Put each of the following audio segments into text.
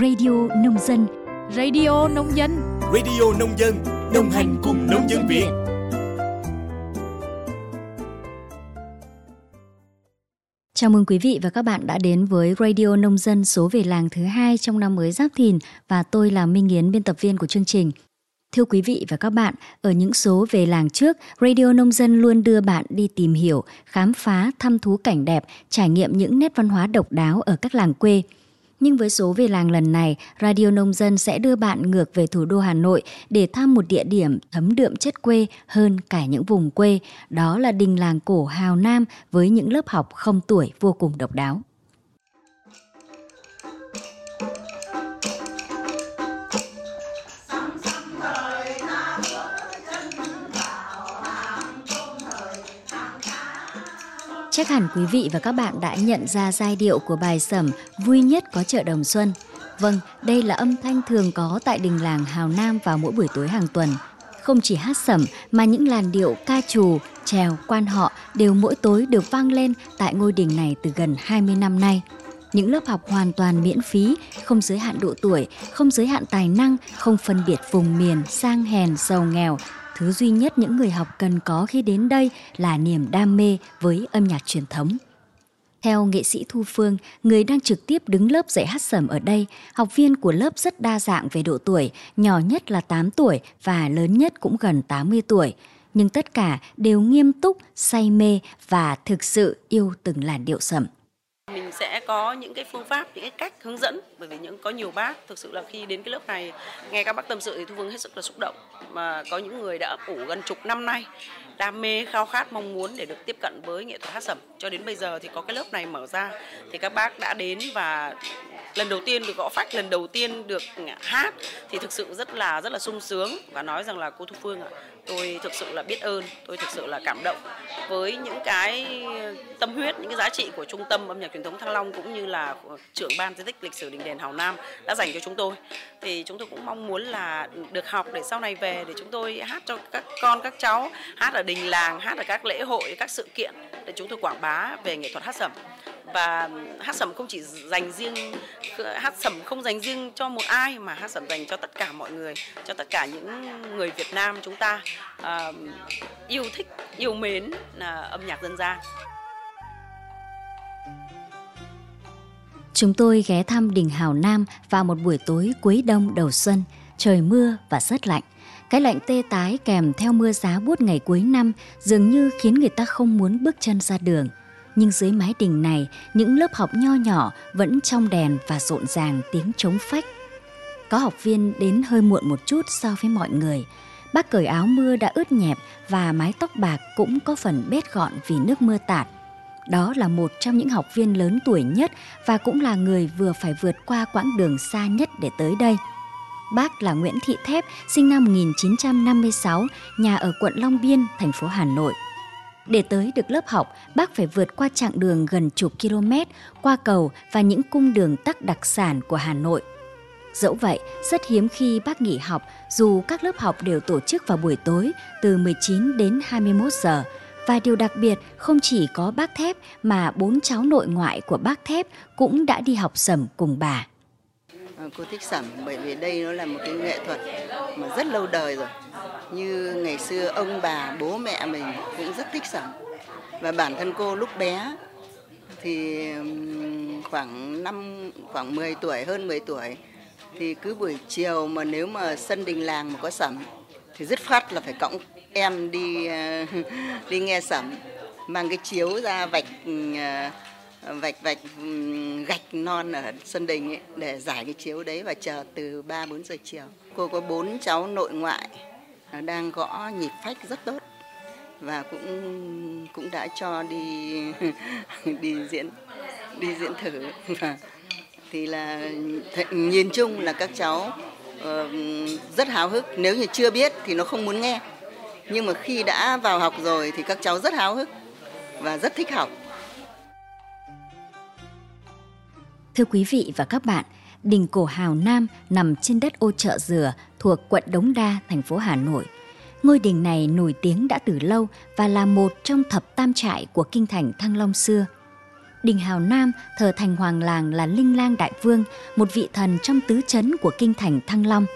Radio Nông Dân Radio Nông Dân Radio Nông Dân Đồng hành cùng nông dân Việt Chào mừng quý vị và các bạn đã đến với Radio Nông Dân số về làng thứ hai trong năm mới Giáp Thìn và tôi là Minh Yến, biên tập viên của chương trình. Thưa quý vị và các bạn, ở những số về làng trước, Radio Nông Dân luôn đưa bạn đi tìm hiểu, khám phá, thăm thú cảnh đẹp, trải nghiệm những nét văn hóa độc đáo ở các làng quê. Nhưng với số về làng lần này, Radio Nông Dân sẽ đưa bạn ngược về thủ đô Hà Nội để thăm một địa điểm thấm đượm chất quê hơn cả những vùng quê. Đó là đình làng cổ Hào Nam với những lớp học không tuổi vô cùng độc đáo. Chắc hẳn quý vị và các bạn đã nhận ra giai điệu của bài sẩm Vui nhất có chợ đồng xuân. Vâng, đây là âm thanh thường có tại đình làng Hào Nam vào mỗi buổi tối hàng tuần. Không chỉ hát sẩm mà những làn điệu ca trù, trèo, quan họ đều mỗi tối được vang lên tại ngôi đình này từ gần 20 năm nay. Những lớp học hoàn toàn miễn phí, không giới hạn độ tuổi, không giới hạn tài năng, không phân biệt vùng miền, sang hèn, giàu nghèo, thứ duy nhất những người học cần có khi đến đây là niềm đam mê với âm nhạc truyền thống. Theo nghệ sĩ Thu Phương, người đang trực tiếp đứng lớp dạy hát sẩm ở đây, học viên của lớp rất đa dạng về độ tuổi, nhỏ nhất là 8 tuổi và lớn nhất cũng gần 80 tuổi. Nhưng tất cả đều nghiêm túc, say mê và thực sự yêu từng làn điệu sẩm mình sẽ có những cái phương pháp, những cái cách hướng dẫn, bởi vì những, có nhiều bác thực sự là khi đến cái lớp này, nghe các bác tâm sự thì thu phương hết sức là xúc động. Mà có những người đã ủ gần chục năm nay, đam mê, khao khát, mong muốn để được tiếp cận với nghệ thuật hát sẩm. Cho đến bây giờ thì có cái lớp này mở ra, thì các bác đã đến và lần đầu tiên được gõ phách, lần đầu tiên được ừ, hát thì thực sự rất là rất là sung sướng và nói rằng là, cô Thu Phương ạ, tôi thực sự là biết ơn, tôi thực sự là cảm động với những cái tâm huyết, những cái giá trị của trung tâm âm nhạc truyền thống Thăng Long cũng như là trưởng ban di tích lịch sử đình đền Hào Nam đã dành cho chúng tôi. Thì chúng tôi cũng mong muốn là được học để sau này về để chúng tôi hát cho các con, các cháu hát ở đình làng, hát ở các lễ hội, các sự kiện để chúng tôi quảng bá về nghệ thuật hát sẩm và hát sẩm không chỉ dành riêng hát sẩm không dành riêng cho một ai mà hát sẩm dành cho tất cả mọi người cho tất cả những người Việt Nam chúng ta uh, yêu thích yêu mến uh, âm nhạc dân gian Chúng tôi ghé thăm đỉnh Hào Nam vào một buổi tối cuối đông đầu xuân, trời mưa và rất lạnh. Cái lạnh tê tái kèm theo mưa giá buốt ngày cuối năm dường như khiến người ta không muốn bước chân ra đường. Nhưng dưới mái đình này, những lớp học nho nhỏ vẫn trong đèn và rộn ràng tiếng trống phách. Có học viên đến hơi muộn một chút so với mọi người. Bác cởi áo mưa đã ướt nhẹp và mái tóc bạc cũng có phần bết gọn vì nước mưa tạt. Đó là một trong những học viên lớn tuổi nhất và cũng là người vừa phải vượt qua quãng đường xa nhất để tới đây. Bác là Nguyễn Thị Thép, sinh năm 1956, nhà ở quận Long Biên, thành phố Hà Nội. Để tới được lớp học, bác phải vượt qua chặng đường gần chục km, qua cầu và những cung đường tắc đặc sản của Hà Nội. Dẫu vậy, rất hiếm khi bác nghỉ học dù các lớp học đều tổ chức vào buổi tối từ 19 đến 21 giờ. Và điều đặc biệt không chỉ có bác Thép mà bốn cháu nội ngoại của bác Thép cũng đã đi học sẩm cùng bà. Ờ, cô thích sẩm bởi vì đây nó là một cái nghệ thuật mà rất lâu đời rồi. Như ngày xưa ông bà, bố mẹ mình cũng rất thích sẩm. Và bản thân cô lúc bé thì khoảng năm khoảng 10 tuổi hơn 10 tuổi thì cứ buổi chiều mà nếu mà sân đình làng mà có sẩm thì dứt phát là phải cõng em đi đi nghe sẩm mang cái chiếu ra vạch ờ, vạch vạch gạch non ở sân đình ấy, để giải cái chiếu đấy và chờ từ 3 4 giờ chiều. Cô có bốn cháu nội ngoại đang gõ nhịp phách rất tốt và cũng cũng đã cho đi đi diễn đi diễn thử. Thì là nhìn chung là các cháu ờ, rất háo hức. Nếu như chưa biết thì nó không muốn nghe. Nhưng mà khi đã vào học rồi thì các cháu rất háo hức và rất thích học. Thưa quý vị và các bạn, đình cổ Hào Nam nằm trên đất ô chợ dừa thuộc quận Đống Đa, thành phố Hà Nội. Ngôi đình này nổi tiếng đã từ lâu và là một trong thập tam trại của kinh thành Thăng Long xưa. Đình Hào Nam thờ thành hoàng làng là Linh Lang Đại Vương, một vị thần trong tứ chấn của kinh thành Thăng Long.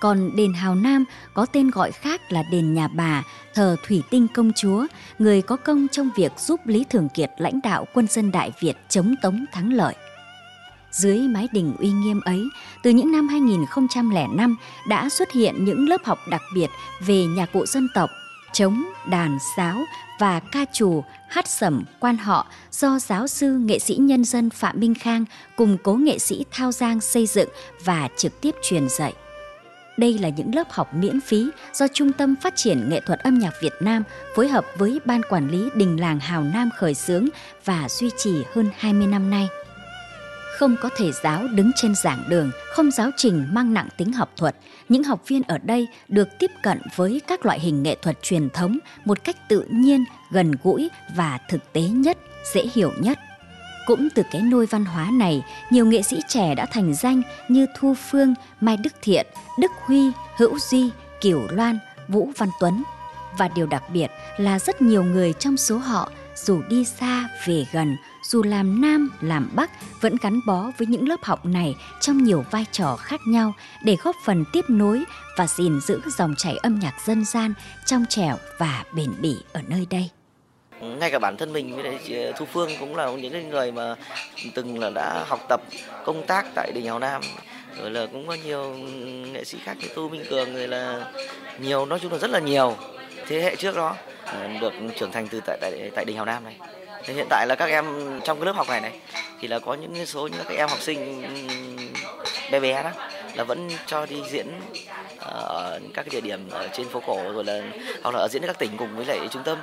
Còn đền Hào Nam có tên gọi khác là đền nhà bà, thờ Thủy Tinh Công Chúa, người có công trong việc giúp Lý Thường Kiệt lãnh đạo quân dân Đại Việt chống tống thắng lợi. Dưới mái đình uy nghiêm ấy, từ những năm 2005 đã xuất hiện những lớp học đặc biệt về nhạc cụ dân tộc, trống, đàn, sáo và ca trù, hát sẩm, quan họ do giáo sư nghệ sĩ nhân dân Phạm Minh Khang cùng cố nghệ sĩ Thao Giang xây dựng và trực tiếp truyền dạy. Đây là những lớp học miễn phí do Trung tâm Phát triển Nghệ thuật âm nhạc Việt Nam phối hợp với Ban Quản lý Đình Làng Hào Nam khởi xướng và duy trì hơn 20 năm nay. Không có thầy giáo đứng trên giảng đường, không giáo trình mang nặng tính học thuật, những học viên ở đây được tiếp cận với các loại hình nghệ thuật truyền thống một cách tự nhiên, gần gũi và thực tế nhất, dễ hiểu nhất. Cũng từ cái nôi văn hóa này, nhiều nghệ sĩ trẻ đã thành danh như Thu Phương, Mai Đức Thiện, Đức Huy, Hữu Duy, Kiều Loan, Vũ Văn Tuấn. Và điều đặc biệt là rất nhiều người trong số họ dù đi xa về gần, dù làm nam làm bắc vẫn gắn bó với những lớp học này trong nhiều vai trò khác nhau để góp phần tiếp nối và gìn giữ dòng chảy âm nhạc dân gian trong trẻo và bền bỉ ở nơi đây. Ngay cả bản thân mình với lại chị Thu Phương cũng là những người mà từng là đã học tập công tác tại đình Hào Nam. Rồi là cũng có nhiều nghệ sĩ khác như Tu Minh Cường rồi là nhiều nói chung là rất là nhiều thế hệ trước đó. Ờ, được trưởng thành từ tại tại tại đình Hào Nam này. Thì hiện tại là các em trong cái lớp học này này thì là có những số những các em học sinh bé bé đó là vẫn cho đi diễn ở các cái địa điểm ở trên phố cổ rồi là hoặc là ở diễn các tỉnh cùng với lại trung tâm.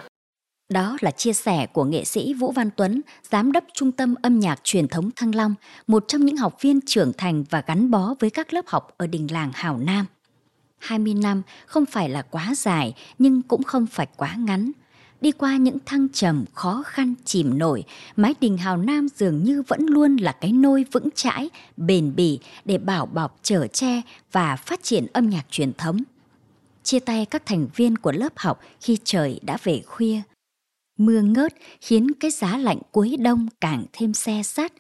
Đó là chia sẻ của nghệ sĩ Vũ Văn Tuấn, giám đốc Trung tâm Âm nhạc Truyền thống Thăng Long, một trong những học viên trưởng thành và gắn bó với các lớp học ở đình làng Hảo Nam. 20 năm không phải là quá dài nhưng cũng không phải quá ngắn. Đi qua những thăng trầm khó khăn chìm nổi, mái đình Hào Nam dường như vẫn luôn là cái nôi vững chãi, bền bỉ để bảo bọc chở che và phát triển âm nhạc truyền thống. Chia tay các thành viên của lớp học khi trời đã về khuya. Mưa ngớt khiến cái giá lạnh cuối đông càng thêm xe sắt.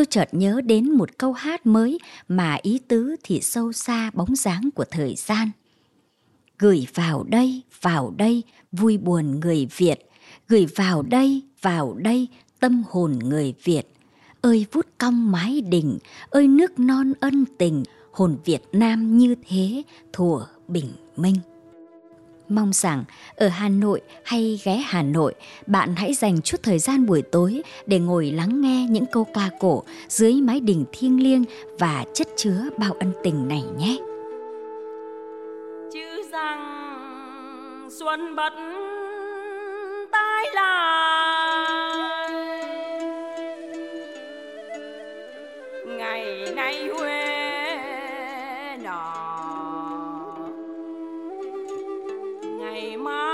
Tôi chợt nhớ đến một câu hát mới mà ý tứ thì sâu xa bóng dáng của thời gian. Gửi vào đây, vào đây, vui buồn người Việt. Gửi vào đây, vào đây, tâm hồn người Việt. Ơi vút cong mái đình, ơi nước non ân tình, hồn Việt Nam như thế, thủa bình minh. Mong rằng ở Hà Nội hay ghé Hà Nội, bạn hãy dành chút thời gian buổi tối để ngồi lắng nghe những câu ca cổ dưới mái đình thiêng liêng và chất chứa bao ân tình này nhé. Chữ rằng xuân bất tái lại ngày nay huê 美吗